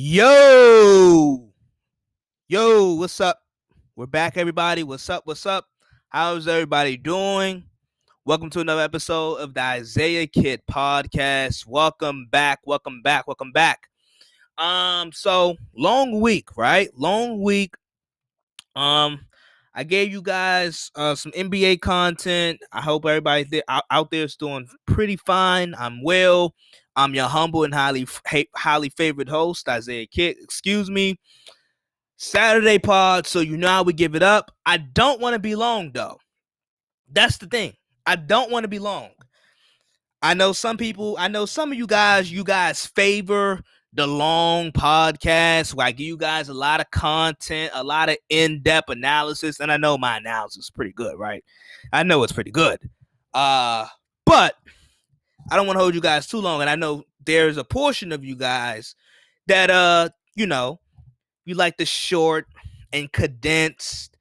Yo, yo, what's up? We're back, everybody. What's up? What's up? How's everybody doing? Welcome to another episode of the Isaiah Kid podcast. Welcome back. Welcome back. Welcome back. Um, so long week, right? Long week. Um, I gave you guys uh, some NBA content. I hope everybody th- out, there is doing pretty fine. I'm well. I'm your humble and highly highly favorite host, Isaiah Kid. Excuse me. Saturday pod, so you know how we give it up. I don't want to be long though. That's the thing. I don't want to be long. I know some people, I know some of you guys, you guys favor the long podcast where I give you guys a lot of content, a lot of in-depth analysis, and I know my analysis is pretty good, right? I know it's pretty good. Uh, but I don't want to hold you guys too long. And I know there's a portion of you guys that uh, you know, you like the short and condensed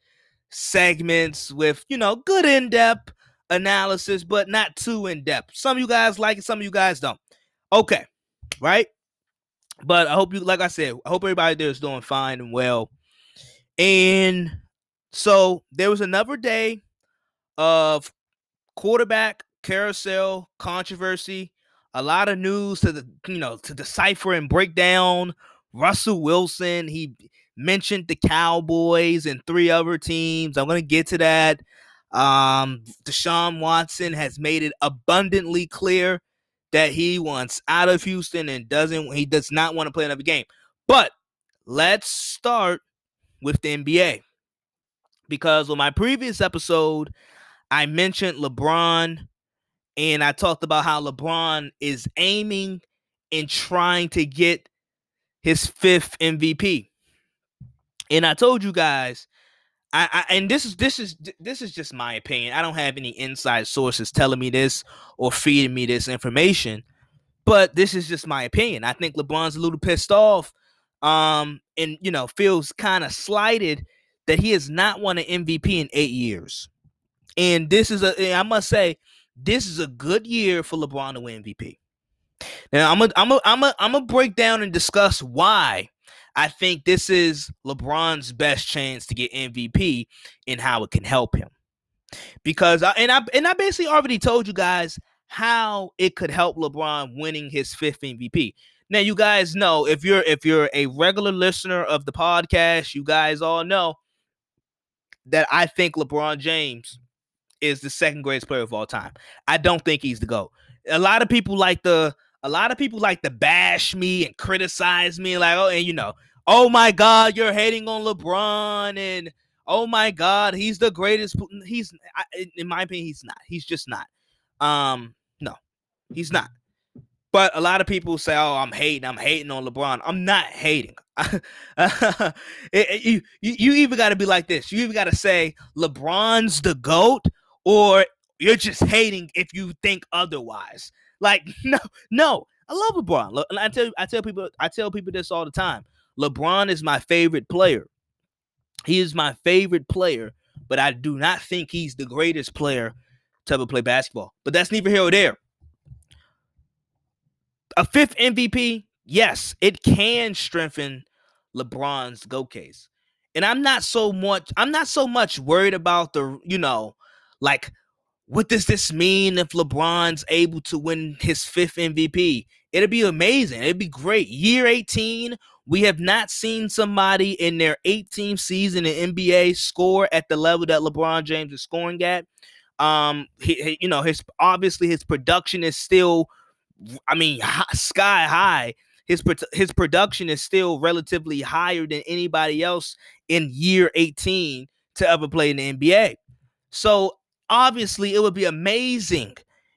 segments with, you know, good in-depth analysis, but not too in-depth. Some of you guys like it, some of you guys don't. Okay, right? But I hope you, like I said, I hope everybody there is doing fine and well. And so there was another day of quarterback carousel controversy, a lot of news to the you know to decipher and break down. Russell Wilson, he mentioned the Cowboys and three other teams. I'm gonna get to that. Um, Deshaun Watson has made it abundantly clear that he wants out of Houston and doesn't he does not want to play another game. But let's start with the NBA. Because on my previous episode, I mentioned LeBron and I talked about how LeBron is aiming and trying to get his fifth MVP. And I told you guys, I, I, and this is this is this is just my opinion. I don't have any inside sources telling me this or feeding me this information, but this is just my opinion. I think LeBron's a little pissed off, um, and you know feels kind of slighted that he has not won an MVP in eight years. And this is a, I must say, this is a good year for LeBron to win MVP. Now I'm a, I'm a, I'm a, I'm gonna break down and discuss why I think this is LeBron's best chance to get MVP and how it can help him. Because I and I and I basically already told you guys how it could help LeBron winning his fifth MVP. Now you guys know if you're if you're a regular listener of the podcast, you guys all know that I think LeBron James is the second greatest player of all time. I don't think he's the GOAT. A lot of people like the a lot of people like to bash me and criticize me like oh and you know oh my god you're hating on LeBron and oh my god he's the greatest he's in my opinion he's not. He's just not. Um no he's not. But a lot of people say oh I'm hating I'm hating on LeBron. I'm not hating. It, it, you you even got to be like this. You even got to say LeBron's the goat or you're just hating if you think otherwise. Like, no, no. I love LeBron. I tell I tell people I tell people this all the time. LeBron is my favorite player. He is my favorite player, but I do not think he's the greatest player to ever play basketball. But that's neither here or there. A fifth MVP, yes, it can strengthen LeBron's go case. And I'm not so much I'm not so much worried about the, you know, like, what does this mean if LeBron's able to win his fifth MVP? It'd be amazing. It'd be great. Year 18, we have not seen somebody in their 18th season in NBA score at the level that LeBron James is scoring at. Um, he, he, you know, his obviously his production is still, I mean, sky high. His his production is still relatively higher than anybody else in year 18 to ever play in the NBA. So obviously it would be amazing.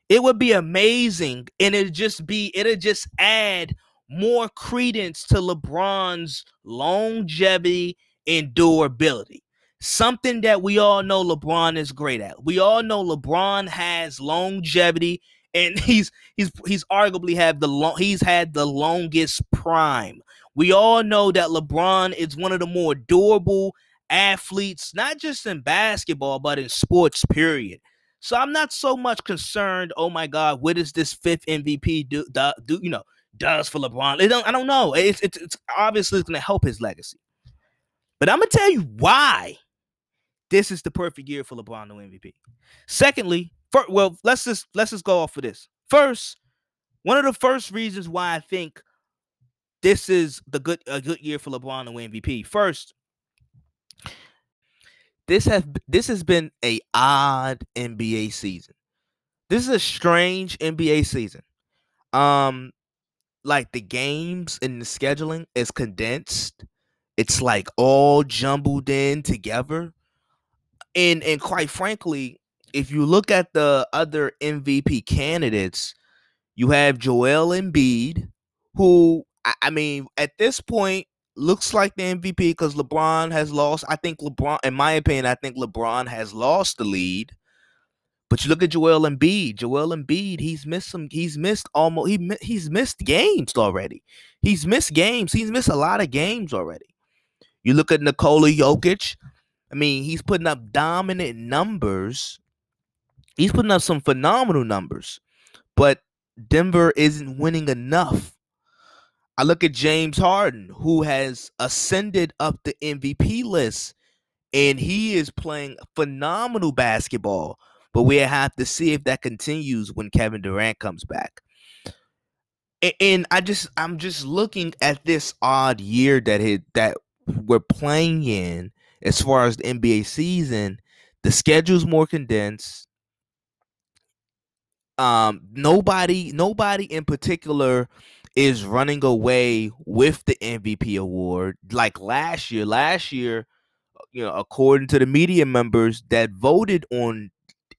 It would be amazing. And it'd just be, it'd just add more credence to LeBron's longevity and durability. Something that we all know LeBron is great at. We all know LeBron has longevity and he's he's he's arguably had the long he's had the longest prime. We all know that LeBron is one of the more durable athletes, not just in basketball, but in sports, period. So I'm not so much concerned, oh my God, what does this fifth MVP do? do, do you know, does for LeBron. It don't, I don't know. It's, it's, it's obviously going to help his legacy. But I'm going to tell you why this is the perfect year for LeBron to MVP. Secondly, for, well, let's just let's just go off of this. First, one of the first reasons why I think this is the good a good year for LeBron to win MVP. First, this has this has been a odd NBA season. This is a strange NBA season. Um, like the games and the scheduling is condensed. It's like all jumbled in together. And and quite frankly, if you look at the other MVP candidates, you have Joel Embiid, who I mean, at this point, looks like the MVP because LeBron has lost. I think LeBron, in my opinion, I think LeBron has lost the lead. But you look at Joel Embiid. Joel Embiid, he's missed some. He's missed almost. He he's missed games already. He's missed games. He's missed a lot of games already. You look at Nikola Jokic. I mean, he's putting up dominant numbers. He's putting up some phenomenal numbers, but Denver isn't winning enough. I look at James Harden, who has ascended up the MVP list, and he is playing phenomenal basketball. But we have to see if that continues when Kevin Durant comes back. And, I just I'm just looking at this odd year that it that we're playing in as far as the NBA season. The schedule's more condensed. Um, nobody, nobody in particular is running away with the MVP award. Like last year, last year, uh, you know, according to the media members that voted on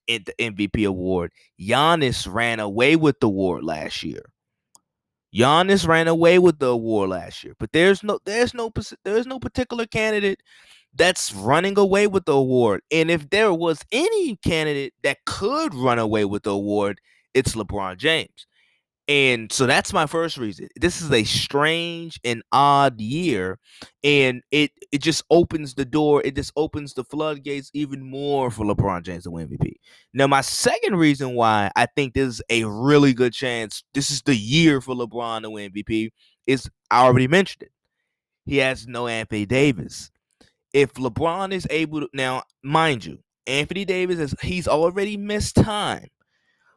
the MVP award, Giannis ran away with the award last year. Giannis ran away with the award last year, but there's no there's no there's no particular candidate that's running away with the award. And if there was any candidate that could run away with the award, it's LeBron James. And so that's my first reason. This is a strange and odd year, and it it just opens the door. It just opens the floodgates even more for LeBron James to win MVP. Now, my second reason why I think this is a really good chance. This is the year for LeBron to win MVP. Is I already mentioned it. He has no Anthony Davis. If LeBron is able to now, mind you, Anthony Davis is he's already missed time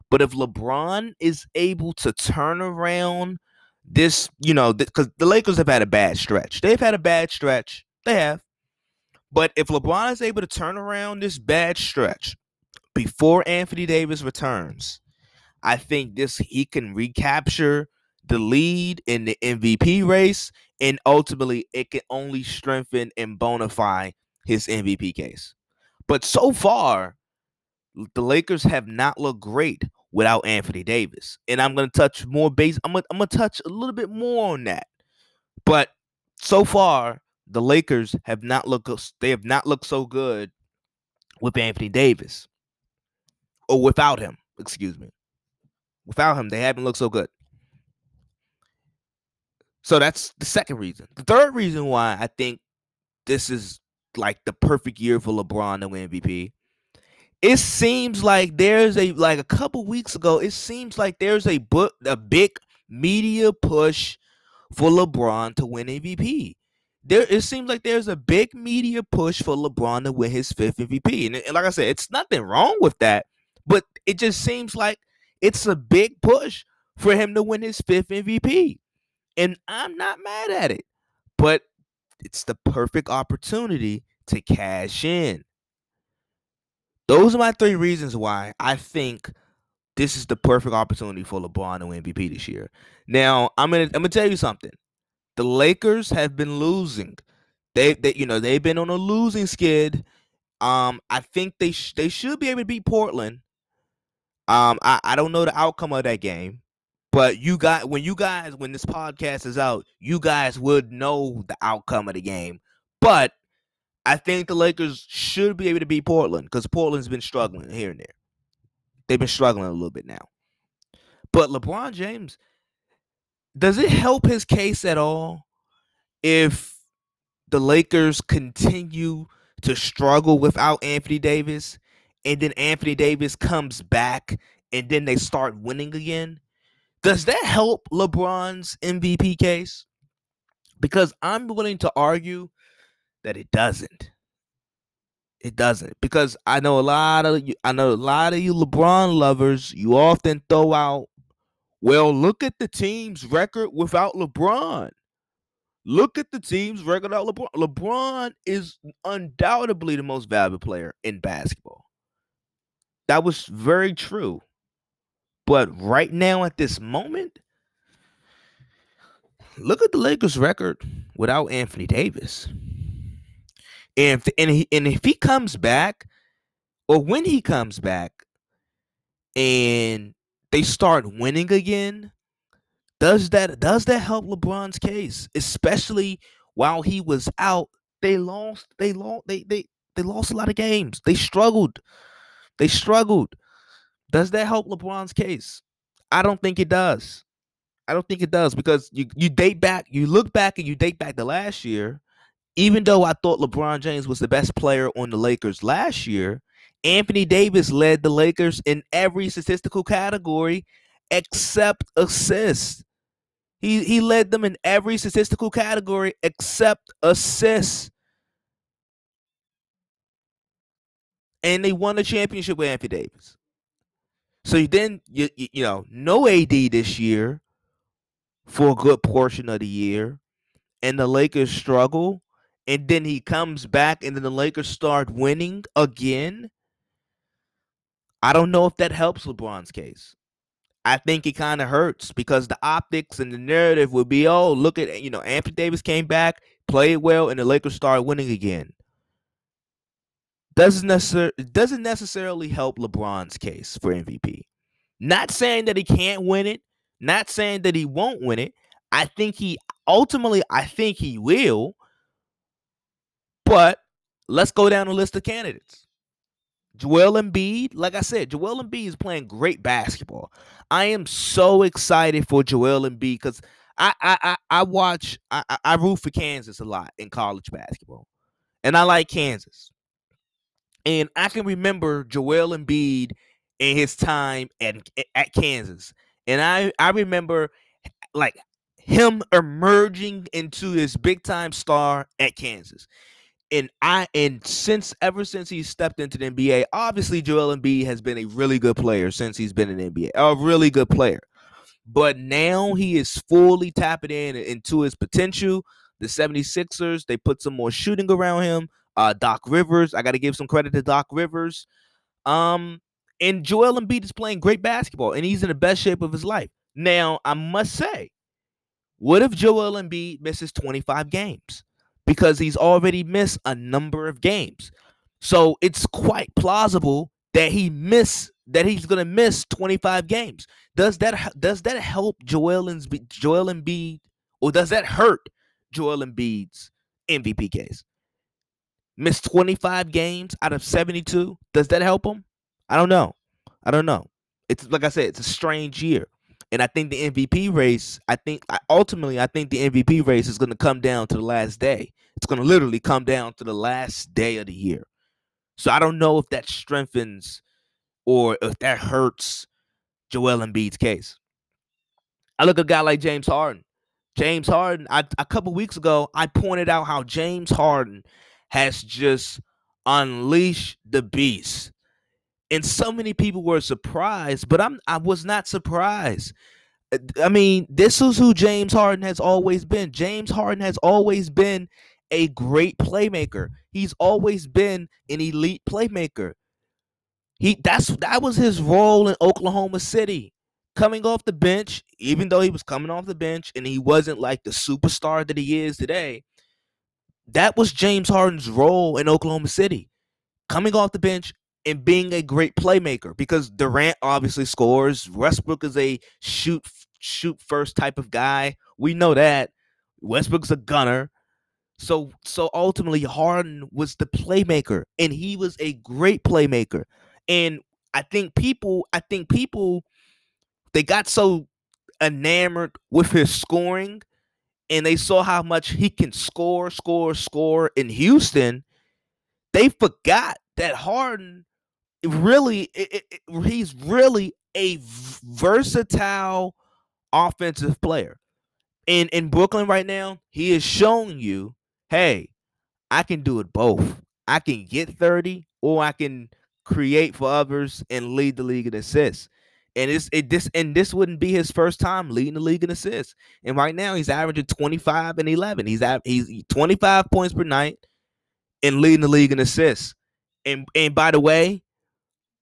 but if LeBron is able to turn around this, you know, because the Lakers have had a bad stretch, they've had a bad stretch. They have. But if LeBron is able to turn around this bad stretch before Anthony Davis returns, I think this he can recapture the lead in the MVP race, and ultimately it can only strengthen and bonify his MVP case. But so far, the Lakers have not looked great without Anthony Davis. And I'm going to touch more base. I'm going to touch a little bit more on that. But so far, the Lakers have not looked they have not looked so good with Anthony Davis. Or without him, excuse me. Without him, they haven't looked so good. So that's the second reason. The third reason why I think this is like the perfect year for LeBron to win MVP it seems like there's a like a couple weeks ago it seems like there's a book a big media push for LeBron to win MVP. There it seems like there's a big media push for LeBron to win his fifth MVP. And, and like I said, it's nothing wrong with that, but it just seems like it's a big push for him to win his fifth MVP. And I'm not mad at it. But it's the perfect opportunity to cash in. Those are my three reasons why I think this is the perfect opportunity for LeBron to win MVP this year. Now, I'm gonna I'm gonna tell you something. The Lakers have been losing. They, they you know they've been on a losing skid. Um, I think they sh- they should be able to beat Portland. Um, I, I don't know the outcome of that game, but you got when you guys when this podcast is out, you guys would know the outcome of the game. But I think the Lakers should be able to beat Portland because Portland's been struggling here and there. They've been struggling a little bit now. But LeBron James, does it help his case at all if the Lakers continue to struggle without Anthony Davis and then Anthony Davis comes back and then they start winning again? Does that help LeBron's MVP case? Because I'm willing to argue that it doesn't. It doesn't because I know a lot of you, I know a lot of you LeBron lovers. You often throw out, well, look at the team's record without LeBron. Look at the team's record without LeBron. LeBron is undoubtedly the most valuable player in basketball. That was very true. But right now, at this moment, look at the Lakers' record without Anthony Davis. And if, and, he, and if he comes back, or when he comes back, and they start winning again, does that does that help LeBron's case? Especially while he was out, they lost. They lost. They they they lost a lot of games. They struggled. They struggled. Does that help LeBron's case? I don't think it does. I don't think it does because you you date back, you look back and you date back to last year. Even though I thought LeBron James was the best player on the Lakers last year, Anthony Davis led the Lakers in every statistical category except assists. He he led them in every statistical category except assists. And they won the championship with Anthony Davis. So then you, you you know no AD this year for a good portion of the year, and the Lakers struggle, and then he comes back, and then the Lakers start winning again. I don't know if that helps LeBron's case. I think it kind of hurts because the optics and the narrative would be, oh, look at you know Anthony Davis came back, played well, and the Lakers started winning again. Doesn't necessarily doesn't necessarily help LeBron's case for MVP. Not saying that he can't win it, not saying that he won't win it. I think he ultimately I think he will. But let's go down the list of candidates. Joel Embiid, like I said, Joel Embiid is playing great basketball. I am so excited for Joel Embiid because I, I I I watch I, I root for Kansas a lot in college basketball, and I like Kansas. And I can remember Joel Embiid in his time at at Kansas, and I I remember like him emerging into his big time star at Kansas and I and since ever since he stepped into the NBA, obviously Joel Embiid has been a really good player since he's been in the NBA. A really good player. But now he is fully tapping in into his potential. The 76ers, they put some more shooting around him. Uh Doc Rivers, I got to give some credit to Doc Rivers. Um and Joel Embiid is playing great basketball and he's in the best shape of his life. Now, I must say, what if Joel Embiid misses 25 games? Because he's already missed a number of games. So it's quite plausible that he miss that he's going to miss 25 games. Does that does that help Joel Embiid, Joel Embiid or does that hurt Joel Embiid's MVP case? Miss 25 games out of 72. Does that help him? I don't know. I don't know. It's like I said, it's a strange year. And I think the MVP race, I think ultimately, I think the MVP race is going to come down to the last day. It's going to literally come down to the last day of the year. So I don't know if that strengthens or if that hurts Joel Embiid's case. I look at a guy like James Harden. James Harden, I, a couple weeks ago, I pointed out how James Harden has just unleashed the beast and so many people were surprised, but I'm I was not surprised. Uh, I mean, this is who James Harden has always been. James Harden has always been a great playmaker. He's always been an elite playmaker. He that's that was his role in Oklahoma City. Coming off the bench, even though he was coming off the bench and he wasn't like the superstar that he is today, that was James Harden's role in Oklahoma City. Coming off the bench, and being a great playmaker because Durant obviously scores. Westbrook is a shoot shoot first type of guy. We know that. Westbrook's a gunner. So so ultimately Harden was the playmaker and he was a great playmaker. And I think people I think people they got so enamored with his scoring and they saw how much he can score, score, score in Houston. They forgot that Harden really, it, it, he's really a versatile offensive player. In in Brooklyn right now, he is showing you, hey, I can do it both. I can get 30 or I can create for others and lead the league in assists. And it's it this and this wouldn't be his first time leading the league in assists. And right now he's averaging 25 and 11. He's at he's 25 points per night and leading the league in assists. And and by the way,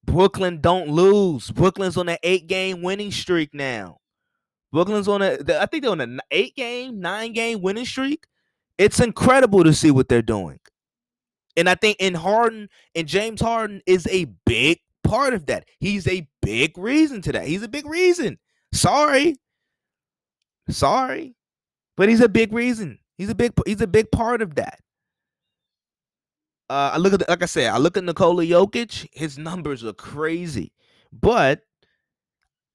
Brooklyn don't lose. Brooklyn's on an eight game winning streak now. Brooklyn's on a I think they're on an eight game, nine game winning streak. It's incredible to see what they're doing. And I think in Harden and James Harden is a big part of that. He's a big reason to that. He's a big reason. Sorry. Sorry. But he's a big reason. He's a big he's a big part of that. Uh, I look at like I said, I look at Nikola Jokic. His numbers are crazy, but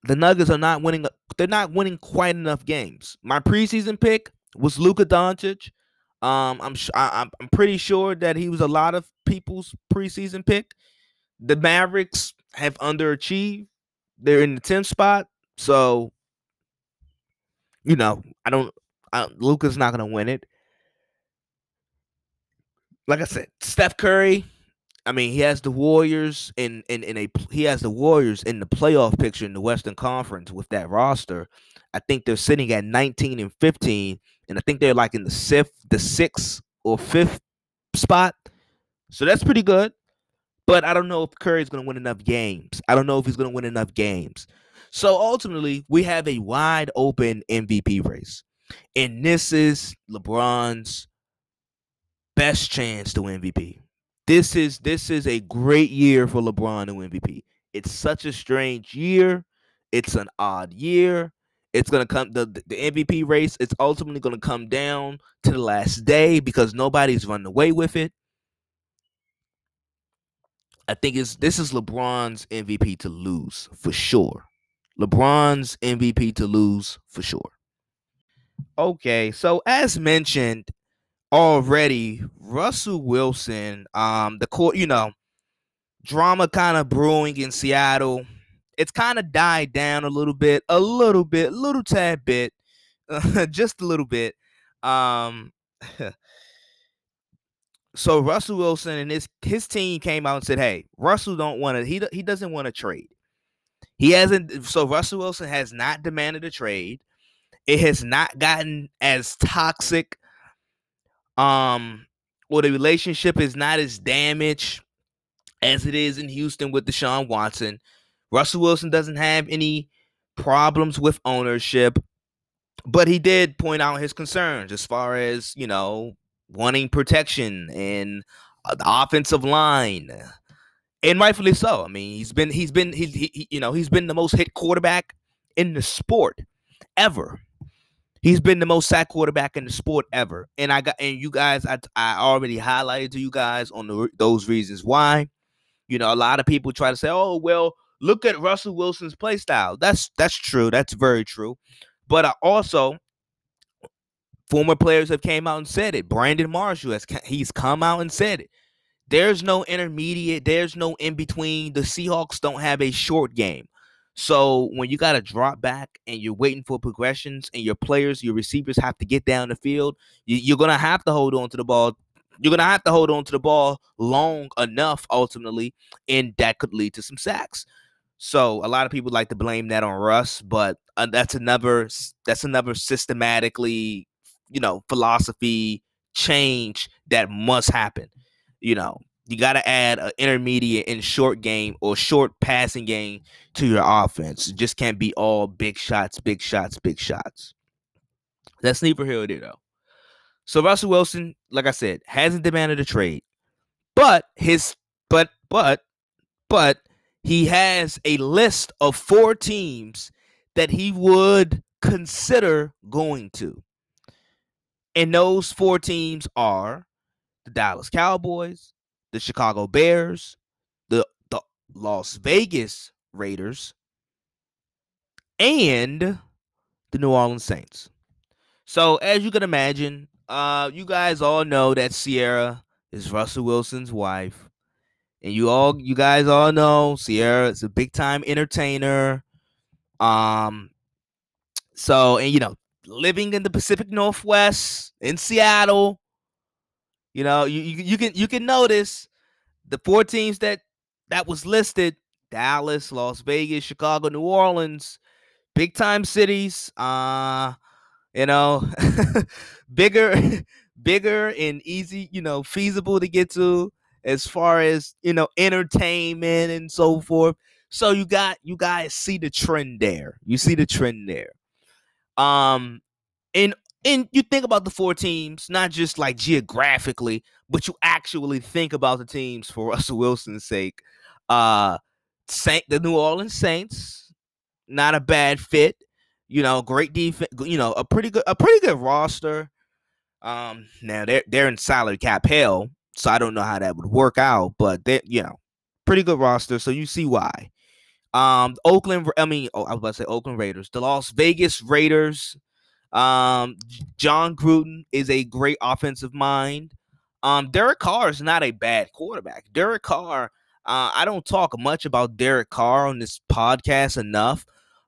the Nuggets are not winning. They're not winning quite enough games. My preseason pick was Luka Doncic. Um, I'm I, I'm pretty sure that he was a lot of people's preseason pick. The Mavericks have underachieved. They're in the 10th spot. So, you know, I don't, I, Luka's not going to win it. Like I said, Steph Curry, I mean, he has the Warriors in, in, in a, he has the Warriors in the playoff picture in the Western Conference with that roster. I think they're sitting at 19 and 15, and I think they're like in the fifth, the sixth or fifth spot. So that's pretty good. But I don't know if Curry's going to win enough games. I don't know if he's going to win enough games. So ultimately, we have a wide open MVP race. And this is LeBron's best chance to MVP. This is this is a great year for LeBron to MVP. It's such a strange year. It's an odd year. It's gonna come the, the MVP race. It's ultimately gonna come down to the last day because nobody's running away with it. I think it's this is LeBron's MVP to lose for sure. LeBron's MVP to lose for sure. Okay, so as mentioned already, Russell Wilson, um, the court, you know, drama kind of brewing in Seattle. It's kind of died down a little bit, a little bit, little tad bit, just a little bit. Um, so Russell Wilson and his his team came out and said, "Hey, Russell don't want to. He he doesn't want to trade. He hasn't. So Russell Wilson has not demanded a trade. It has not gotten as toxic. Um, or the relationship is not as damaged as it is in Houston with Deshaun Watson. Russell Wilson doesn't have any problems with ownership, but he did point out his concerns as far as you know wanting protection and uh, the offensive line, and rightfully so. I mean, he's been he's been he, he you know he's been the most hit quarterback in the sport ever. He's been the most sacked quarterback in the sport ever, and I got and you guys, I I already highlighted to you guys on the, those reasons why. You know, a lot of people try to say, "Oh, well, look at Russell Wilson's play style." That's that's true. That's very true. But I also Former players have came out and said it. Brandon Marshall has he's come out and said it. There's no intermediate. There's no in between. The Seahawks don't have a short game. So when you got to drop back and you're waiting for progressions and your players, your receivers have to get down the field, you, are gonna have to hold on to the ball. You're gonna have to hold on to the ball long enough ultimately, and that could lead to some sacks. So a lot of people like to blame that on Russ, but uh, that's another that's another systematically you know, philosophy change that must happen. You know, you got to add an intermediate and short game or short passing game to your offense. It just can't be all big shots, big shots, big shots. That's neither here there, though. So Russell Wilson, like I said, hasn't demanded a trade, but his but but but he has a list of four teams that he would consider going to. And those four teams are the Dallas Cowboys, the Chicago Bears, the, the Las Vegas Raiders, and the New Orleans Saints. So, as you can imagine, uh, you guys all know that Ciara is Russell Wilson's wife. And you all you guys all know Ciara is a big time entertainer. Um So, and you know, living in the Pacific Northwest in Seattle, you know, you, you, you can you can notice the four teams that that was listed: Dallas, Las Vegas, Chicago, New Orleans, big time cities. Uh, you know, bigger, bigger and easy, you know, feasible to get to as far as you know, entertainment and so forth. So you got you guys see the trend there. You see the trend there. Um, and and you think about the four teams, not just like geographically, but you actually think about the teams for Russell Wilson's sake. Uh, Saint the New Orleans Saints, not a bad fit. You know, great defense. You know, a pretty good, a pretty good roster. Um, now they're they're in salary cap hell, so I don't know how that would work out, but they, you know, pretty good roster. So you see why. Um, Oakland, I mean, oh, I was about to say Oakland Raiders, the Las Vegas Raiders. Um, Jon Gruden is a great offensive mind. Um, Derek Carr is not a bad quarterback. Derek Carr, uh, I don't talk much about Derek Carr on this podcast enough.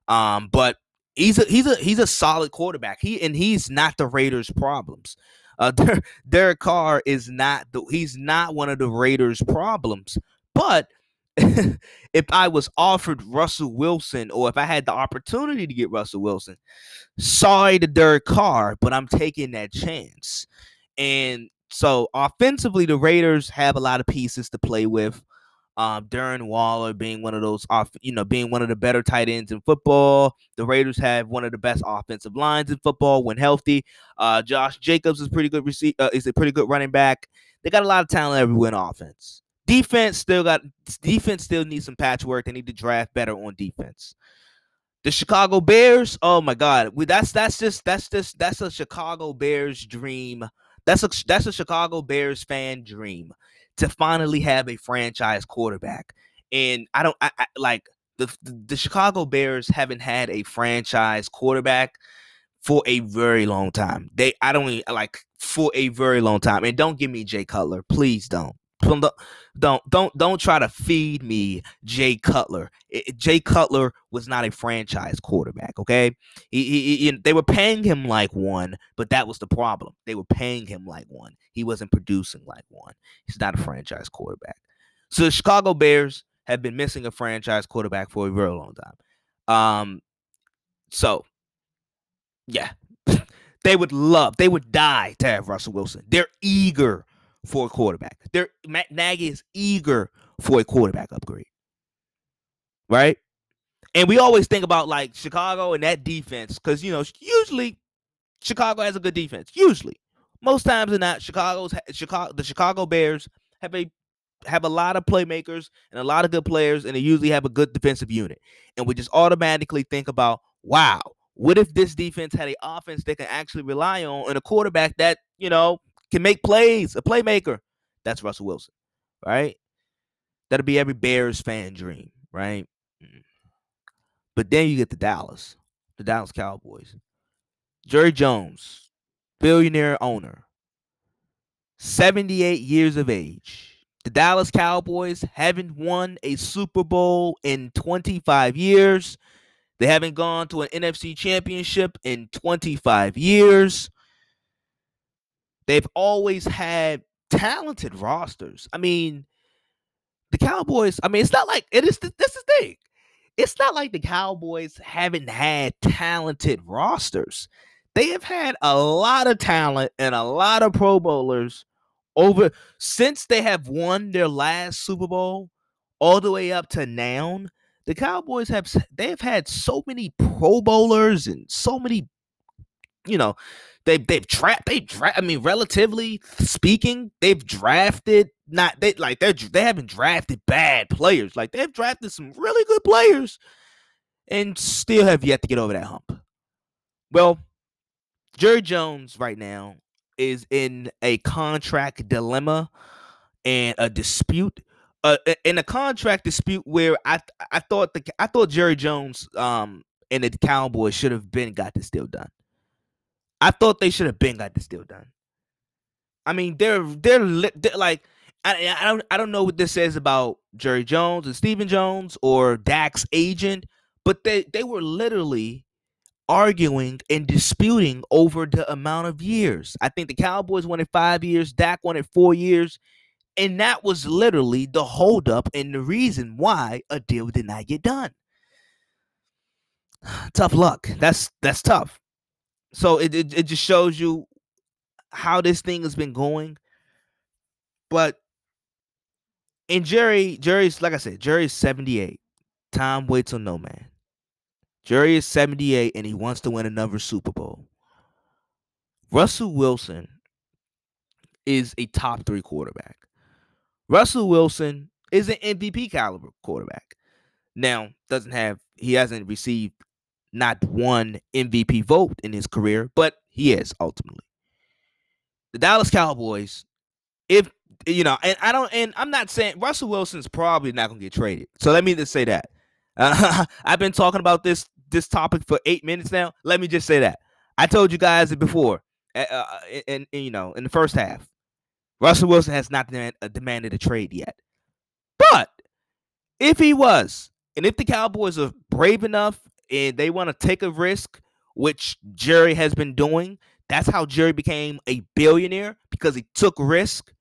Um, but he's a he's a he's a solid quarterback. He and he's not the Raiders' problems. Uh, Derek Carr is not the he's not one of the Raiders' problems. But if I was offered Russell Wilson or if I had the opportunity to get Russell Wilson, sorry to Derek Carr, but I'm taking that chance. And so offensively, the Raiders have a lot of pieces to play with. Um, Darren Waller being one of those off, you know, being one of the better tight ends in football. The Raiders have one of the best offensive lines in football when healthy. Uh, Josh Jacobs is pretty good receiver, uh, is a pretty good running back. They got a lot of talent everywhere in offense. Defense still got defense still needs some patchwork. They need to draft better on defense. The Chicago Bears, oh my God, we, that's that's just that's just that's a Chicago Bears dream. That's a that's a Chicago Bears fan dream to finally have a franchise quarterback. And I don't I, I like the, the Chicago Bears haven't had a franchise quarterback for a very long time. They I don't even, like for a very long time. And don't give me Jay Cutler, please don't don't don't don't try to feed me Jay Cutler. It, Jay Cutler was not a franchise quarterback. Okay, he, he, he, they were paying him like one, but that was the problem. They were paying him like one. He wasn't producing like one. He's not a franchise quarterback. So the Chicago Bears have been missing a franchise quarterback for a very long time. Um, so yeah, they would love, they would die to have Russell Wilson. They're eager for a quarterback. They're Matt Nagy is eager for a quarterback upgrade. Right? And we always think about like Chicago and that defense because you know usually Chicago has a good defense. Usually, most times than not, Chicago's Chicago the Chicago Bears have a have a lot of playmakers and a lot of good players, and they usually have a good defensive unit. And we just automatically think about, wow, what if this defense had an offense they can actually rely on and a quarterback that you know can make plays, a playmaker. That's Russell Wilson, right? That'll be every Bears fan dream, right? But then you get the Dallas, the Dallas Cowboys. Jerry Jones, billionaire owner, 78 years of age. The Dallas Cowboys haven't won a Super Bowl in 25 years. They haven't gone to an NFC championship in 25 years. They've always had talented rosters. I mean, the Cowboys, I mean, it's not like it is this is the thing. It's not like the Cowboys haven't had talented rosters. They have had a lot of talent and a lot of Pro Bowlers over since they have won their last Super Bowl all the way up to now. The Cowboys have they have had so many Pro Bowlers and so many, you know, they they've trapped they dra- I mean relatively speaking they've drafted not they like they they haven't drafted bad players like they've drafted some really good players and still have yet to get over that hump. Well, Jerry Jones right now is in a contract dilemma and a dispute uh, in a contract dispute where I I thought the I thought Jerry Jones um and the Cowboys should have been got this deal done. I thought they should have been got this deal done. I mean, they're they're, they're like I, I don't I don't know what this says about Jerry Jones and Stephen Jones or Dak's agent, but they they were literally arguing and disputing over the amount of years. I think the Cowboys wanted five years, Dak wanted four years. And that was literally the holdup and the reason why a deal did not get done. tough luck. That's that's tough. So it, it, it just shows you how this thing has been going. But and Jerry, Jerry's like I said, Jerry's 78. Time waits on no man. Jerry is 78 and he wants to win another Super Bowl. Russell Wilson is a top three quarterback. Russell Wilson is an MVP caliber quarterback. Now, doesn't have he hasn't received not one MVP vote in his career, but he is ultimately. The Dallas Cowboys, if you know, and I don't, and I'm not saying Russell Wilson's probably not gonna get traded. So let me just say that. Uh, I've been talking about this this topic for eight minutes now. Let me just say that I told you guys it before, uh, and you know, in the first half, Russell Wilson has not demand, uh, demanded a trade yet. But if he was, and if the Cowboys are brave enough and they want to take a risk, which Jerry has been doing, that's how Jerry became a billionaire because he took risk.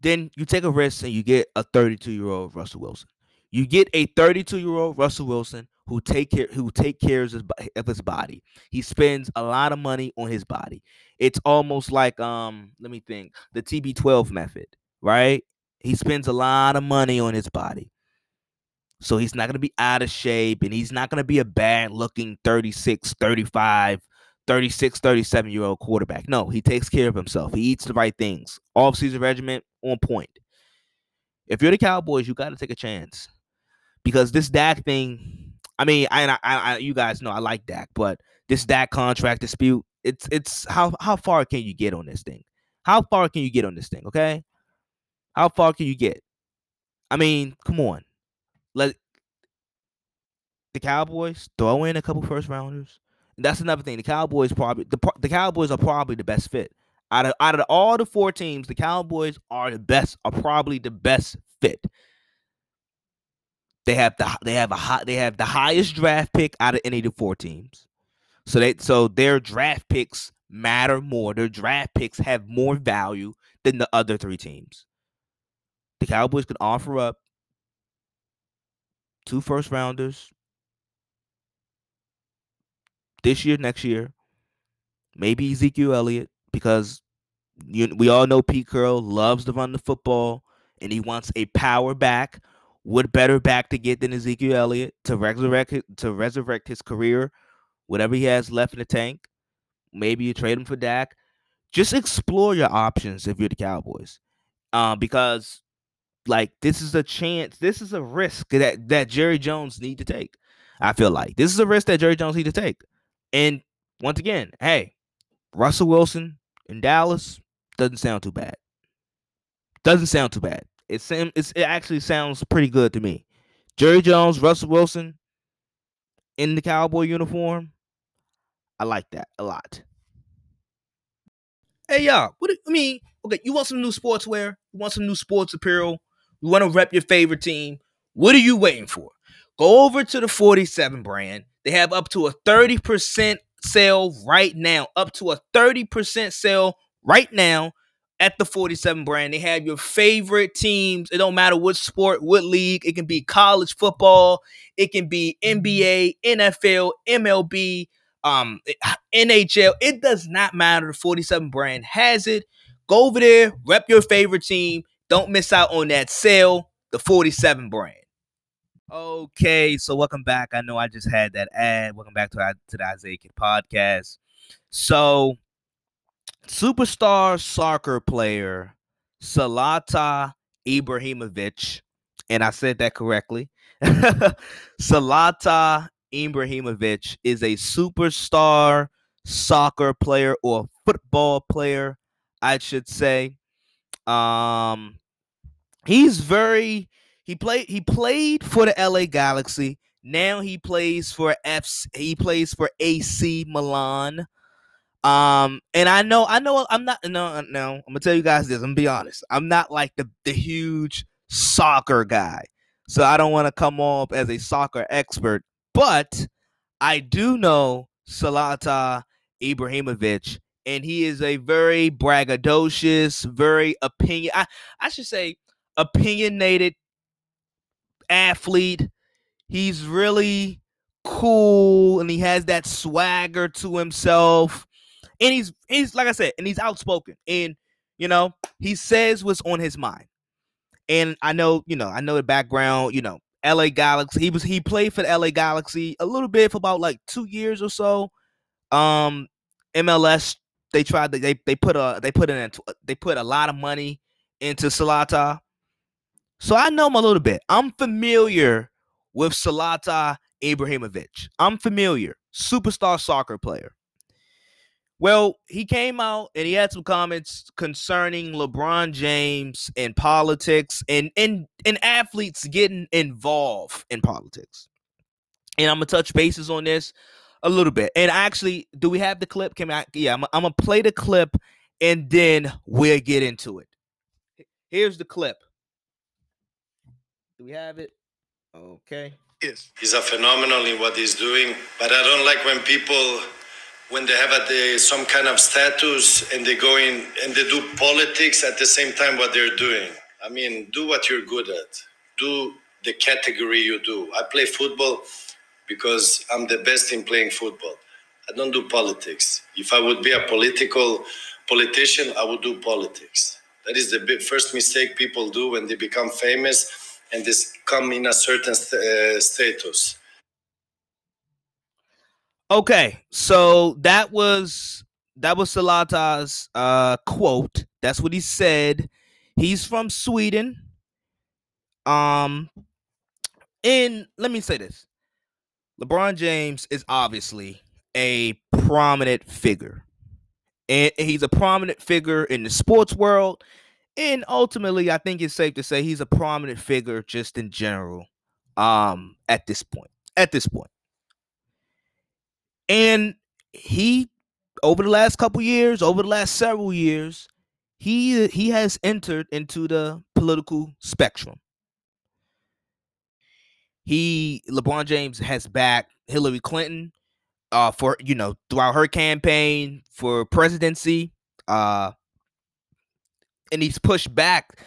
Then you take a risk and you get a 32 year old Russell Wilson. You get a 32 year old Russell Wilson who take care who take care of his, of his body. He spends a lot of money on his body. It's almost like um let me think the TB12 method, right? He spends a lot of money on his body. So he's not going to be out of shape and he's not going to be a bad looking 36, 35, 36, 37 year old quarterback. No, he takes care of himself. He eats the right things. Off season regiment on point. If you're the Cowboys, you got to take a chance because this Dak thing. I mean, I, I, I, you guys know I like Dak, but this Dak contract dispute, it's, it's how, how far can you get on this thing? How far can you get on this thing? Okay, how far can you get? I mean, come on, let the Cowboys throw in a couple first rounders. That's another thing. The Cowboys probably the the Cowboys are probably the best fit out of out of all the four teams. The Cowboys are the best, are probably the best fit. They have the they have a high, they have the highest draft pick out of any of the four teams. So they so their draft picks matter more. Their draft picks have more value than the other three teams. The Cowboys could offer up two first rounders this year, next year. Maybe Ezekiel Elliott because you, we all know Pete Carroll loves to run the football and he wants a power back what better back to get than Ezekiel Elliott to resurrect to resurrect his career, whatever he has left in the tank? Maybe you trade him for Dak. Just explore your options if you're the Cowboys, uh, because like this is a chance, this is a risk that that Jerry Jones need to take. I feel like this is a risk that Jerry Jones need to take. And once again, hey, Russell Wilson in Dallas doesn't sound too bad. Doesn't sound too bad. It seems it actually sounds pretty good to me. Jerry Jones, Russell Wilson in the cowboy uniform. I like that a lot. Hey y'all, what do, I mean, okay, you want some new sportswear? You want some new sports apparel? You want to rep your favorite team? What are you waiting for? Go over to the 47 brand. They have up to a 30% sale right now. Up to a 30% sale right now at the 47 brand. They have your favorite teams. It don't matter what sport, what league. It can be college football, it can be NBA, NFL, MLB, um, NHL. It does not matter. The 47 brand has it. Go over there, rep your favorite team. Don't miss out on that sale. The 47 brand. Okay, so welcome back. I know I just had that ad. Welcome back to, to the Isaiah Kid podcast. So superstar soccer player Zlatan Ibrahimovic, and I said that correctly. Zlatan Ibrahimovic is a superstar soccer player or football player, I should say. Um, he's very he played he played for the LA Galaxy. Now he plays for F he plays for AC Milan. Um, and I know, I know, I'm not. No, no, I'm gonna tell you guys this. I'm gonna be honest. I'm not like the the huge soccer guy, so I don't want to come off as a soccer expert. But I do know Zlatan Ibrahimovic, and he is a very braggadocious, very opinion. I, I should say opinionated athlete. He's really cool and he has that swagger to himself. And he's he's like I said, and he's outspoken. And you know, he says what's on his mind. And I know, you know, I know the background, you know, LA Galaxy. He was he played for the LA Galaxy a little bit for about like two years or so. Um, MLS they tried to, they they put a they put in they put a lot of money into Zlatan. So I know him a little bit. I'm familiar with Zlatan Ibrahimovic. I'm familiar. Superstar soccer player. Well, he came out and he had some comments concerning LeBron James and politics and and, and athletes getting involved in politics. And I'm gonna touch bases on this a little bit. And actually, do we have the clip? Can I? Yeah, I'm, I'm gonna play the clip and then we'll get into it. Here's the clip. Do we have it? Okay. Yes. He's a phenomenal in what he's doing, but I don't like when people when they have a, some kind of status and they go in and they do politics at the same time what they're doing. I mean, do what you're good at. Do the category you do. I play football because I'm the best in playing football. I don't do politics. If I would be a political politician, I would do politics. That is the first mistake people do when they become famous and this come in a certain st- uh, status. Okay, so that was that was Zlatan's uh, quote. That's what he said. He's from Sweden. Um, and let me say this: LeBron James is obviously a prominent figure, and he's a prominent figure in the sports world. And ultimately, I think it's safe to say he's a prominent figure just in general. Um, at this point, at this point. And he over the last couple years, over the last several years, he he has entered into the political spectrum. He LeBron James has backed Hillary Clinton uh for you know throughout her campaign for presidency. Uh and he's pushed back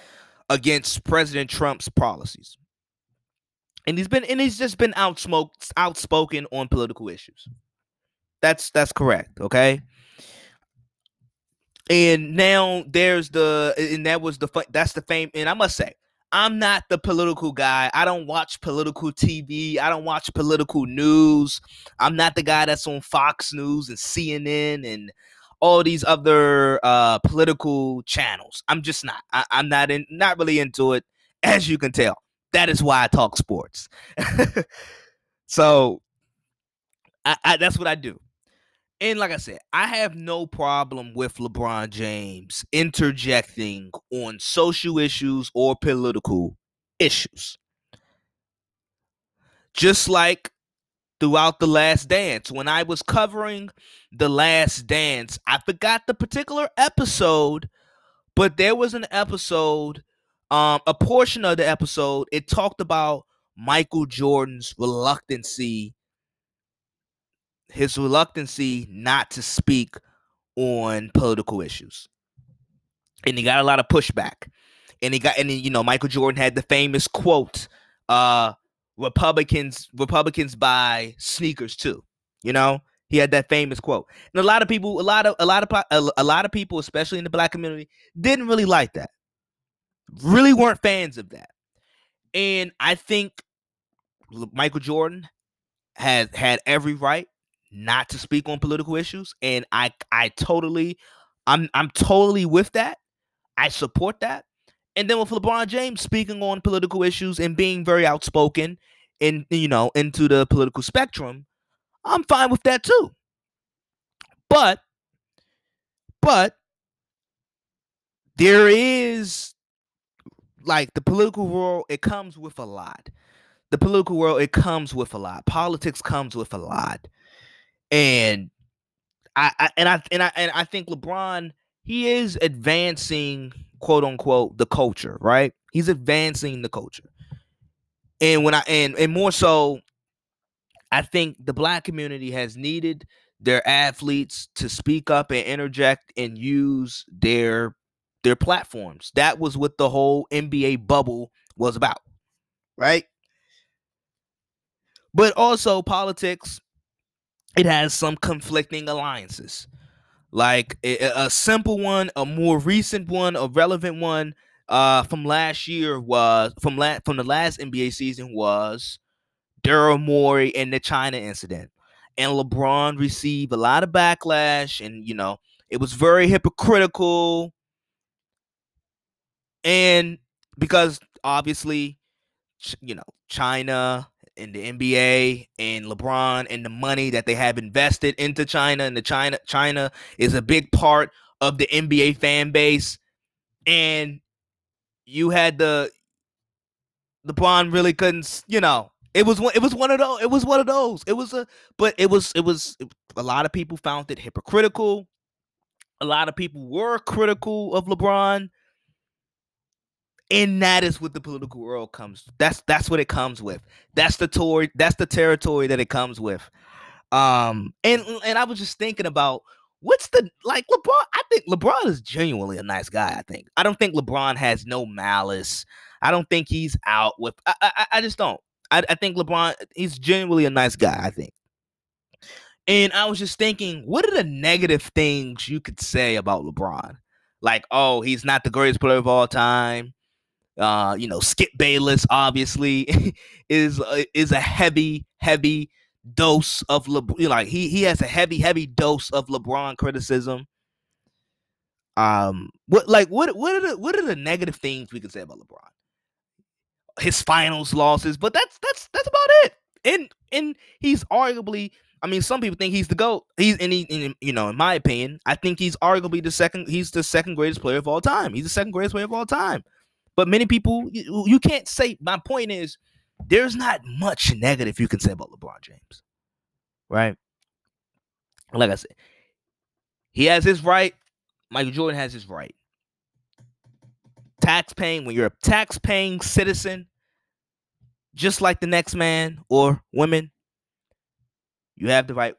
against President Trump's policies. And he's been and he's just been outsmoked outspoken on political issues. That's that's correct. Okay. And now there's the and that was the that's the fame. And I must say, I'm not the political guy. I don't watch political TV. I don't watch political news. I'm not the guy that's on Fox News and CNN and all these other uh, political channels. I'm just not. I, I'm not in. Not really into it, as you can tell. That is why I talk sports. so I, I, that's what I do. And like I said, I have no problem with LeBron James interjecting on social issues or political issues. Just like throughout the last dance, when I was covering the last dance, I forgot the particular episode, but there was an episode, um, a portion of the episode, it talked about Michael Jordan's reluctancy his reluctancy not to speak on political issues. And he got a lot of pushback. And he got and you know Michael Jordan had the famous quote uh Republicans Republicans buy sneakers too. You know? He had that famous quote. And a lot of people a lot of a lot of a, a lot of people especially in the black community didn't really like that. Really weren't fans of that. And I think Michael Jordan has had every right not to speak on political issues and I I totally I'm I'm totally with that. I support that. And then with LeBron James speaking on political issues and being very outspoken in you know into the political spectrum, I'm fine with that too. But but there is like the political world it comes with a lot. The political world it comes with a lot. Politics comes with a lot and I, I and I and I and I think LeBron he is advancing quote unquote the culture, right? He's advancing the culture. And when I and and more so, I think the black community has needed their athletes to speak up and interject and use their their platforms. That was what the whole NBA bubble was about, right? But also politics it has some conflicting alliances. Like a, a simple one, a more recent one, a relevant one uh from last year was from la- from the last NBA season was Daryl Morey and the China incident. And LeBron received a lot of backlash and you know, it was very hypocritical. And because obviously you know, China and the NBA and LeBron and the money that they have invested into China and the China China is a big part of the NBA fan base and you had the LeBron really couldn't, you know, it was one it was one of those it was one of those. It was a but it was it was a lot of people found it hypocritical. A lot of people were critical of LeBron and that is what the political world comes that's that's what it comes with. That's the tour that's the territory that it comes with. Um and and i was just thinking about what's the like lebron i think lebron is genuinely a nice guy i think. I don't think lebron has no malice. I don't think he's out with i i, I just don't. I, I think lebron he's genuinely a nice guy i think. And i was just thinking what are the negative things you could say about lebron? Like oh he's not the greatest player of all time uh, you know, Skip Bayless obviously is uh, is a heavy, heavy dose of LeBron. Like he he has a heavy, heavy dose of LeBron criticism. Um, what like what what are the what are the negative things we can say about LeBron? His finals losses, but that's that's that's about it. And and he's arguably, I mean, some people think he's the goat. He's and he, and, you know, in my opinion, I think he's arguably the second. He's the second greatest player of all time. He's the second greatest player of all time. But many people, you, you can't say. My point is, there's not much negative you can say about LeBron James, right? Like I said, he has his right. Michael Jordan has his right. Tax paying, when you're a tax paying citizen, just like the next man or women, you have the right.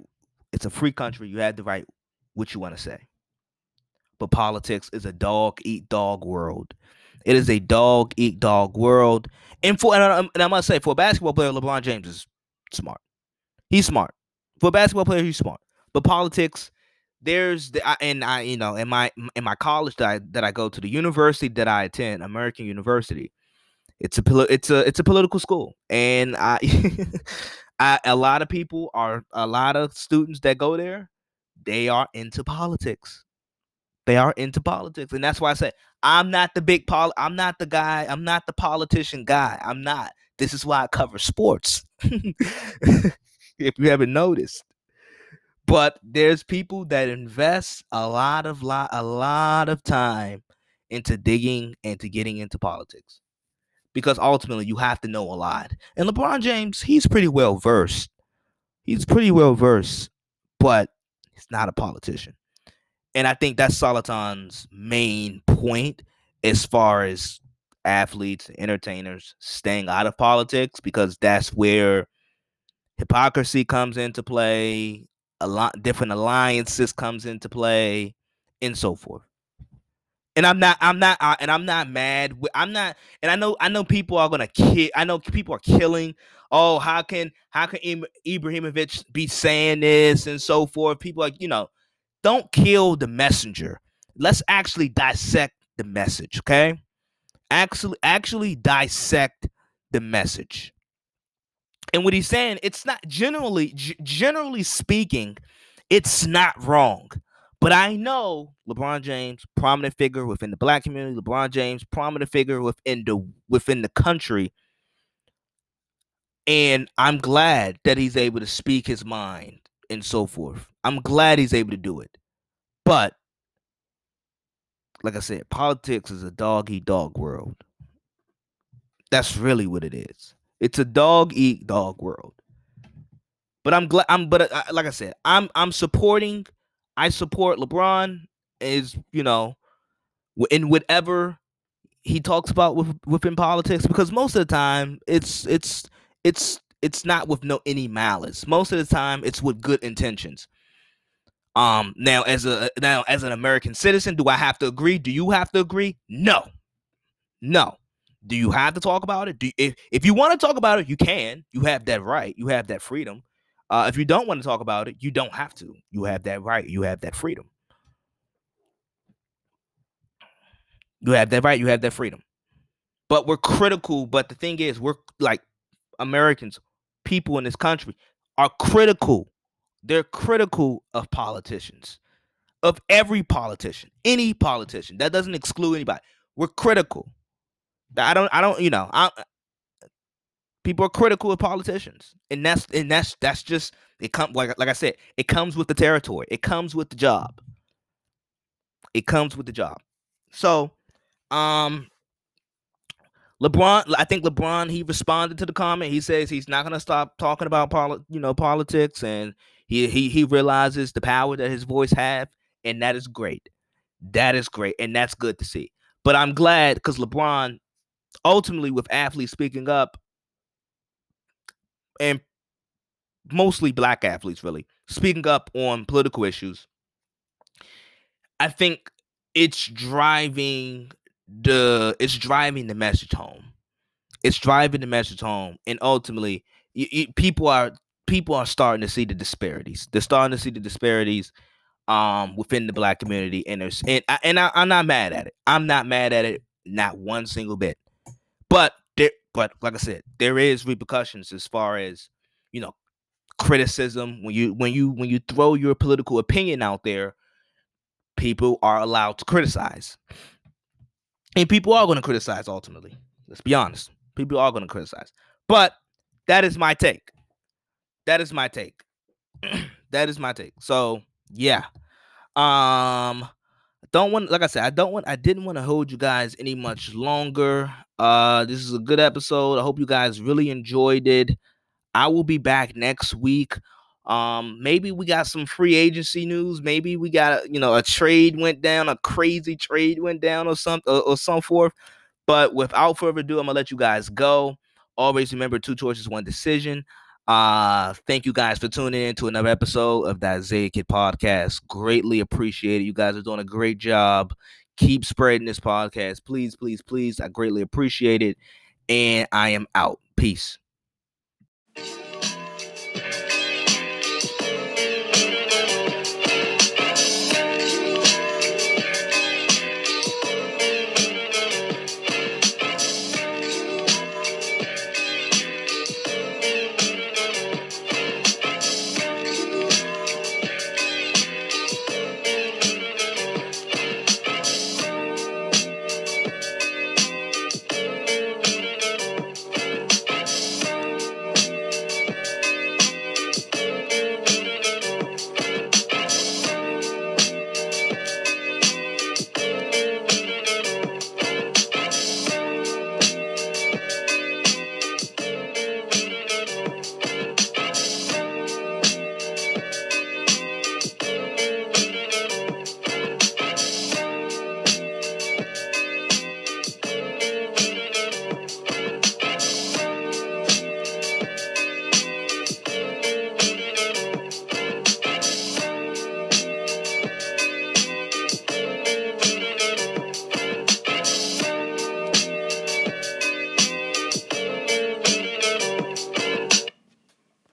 It's a free country. You have the right what you want to say. But politics is a dog eat dog world. It is a dog eat dog world. And for and I, must say, for a basketball player, LeBron James is smart. He's smart. For a basketball player, he's smart. But politics, there's the and I you know in my in my college that I that I go to the university that I attend, American University. It's a it's a it's a political school, and I, I a lot of people are a lot of students that go there. They are into politics. They are into politics, and that's why I say I'm not the big pol. I'm not the guy. I'm not the politician guy. I'm not. This is why I cover sports. if you haven't noticed, but there's people that invest a lot of lot a lot of time into digging and to getting into politics because ultimately you have to know a lot. And LeBron James, he's pretty well versed. He's pretty well versed, but he's not a politician. And I think that's Zlatan's main point as far as athletes, entertainers staying out of politics because that's where hypocrisy comes into play, a lot different alliances comes into play, and so forth. And I'm not, I'm not, uh, and I'm not mad. I'm not, and I know, I know people are gonna kill. I know people are killing. Oh, how can, how can Ibrahimovic be saying this and so forth? People like, you know, don't kill the messenger. Let's actually dissect the message, okay? Actually, actually dissect the message. And what he's saying, it's not generally, g- generally speaking, it's not wrong. But I know LeBron James, prominent figure within the black community, LeBron James, prominent figure within the within the country. And I'm glad that he's able to speak his mind and so forth. I'm glad he's able to do it. But like I said, politics is a dog eat dog world. That's really what it is. It's a dog eat dog world. But I'm glad I'm but uh, like I said, I'm I'm supporting I support LeBron is, you know, in whatever he talks about with within politics because most of the time it's it's it's it's not with no any malice. Most of the time, it's with good intentions. Um, now as a now as an American citizen, do I have to agree? Do you have to agree? No, no. Do you have to talk about it? Do if if you want to talk about it, you can. You have that right. You have that freedom. Uh, if you don't want to talk about it, you don't have to. You have that right. You have that freedom. You have that right. You have that freedom. But we're critical. But the thing is, we're like Americans, people in this country are critical. They're critical of politicians, of every politician, any politician. That doesn't exclude anybody. We're critical. I don't. I don't. You know. I, people are critical of politicians, and that's and that's that's just it. Come like like I said, it comes with the territory. It comes with the job. It comes with the job. So, um, LeBron, I think LeBron he responded to the comment. He says he's not going to stop talking about poli- you know politics, and he he he realizes the power that his voice have, and that is great. That is great, and that's good to see. But I'm glad because LeBron, ultimately, with athletes speaking up, and mostly black athletes, really speaking up on political issues, I think it's driving the it's driving the message home. It's driving the message home, and ultimately, you, you, people are people are starting to see the disparities. They're starting to see the disparities um within the black community, and there's and I, and I, I'm not mad at it. I'm not mad at it, not one single bit. But there, but like I said, there is repercussions as far as you know criticism when you when you when you throw your political opinion out there people are allowed to criticize and people are going to criticize ultimately. Let's be honest. People are going to criticize. But that is my take. That is my take. that is my take. So, yeah. Um don't want like I said, I don't want I didn't want to hold you guys any much longer. Uh this is a good episode. I hope you guys really enjoyed it. I will be back next week um, maybe we got some free agency news. Maybe we got you know a trade went down, a crazy trade went down, or something, or, or forth. But without further ado, I'm gonna let you guys go. Always remember two choices, one decision. Uh, thank you guys for tuning in to another episode of that Zay Kid podcast. Greatly appreciate it. You guys are doing a great job. Keep spreading this podcast, please, please, please. I greatly appreciate it. And I am out. Peace.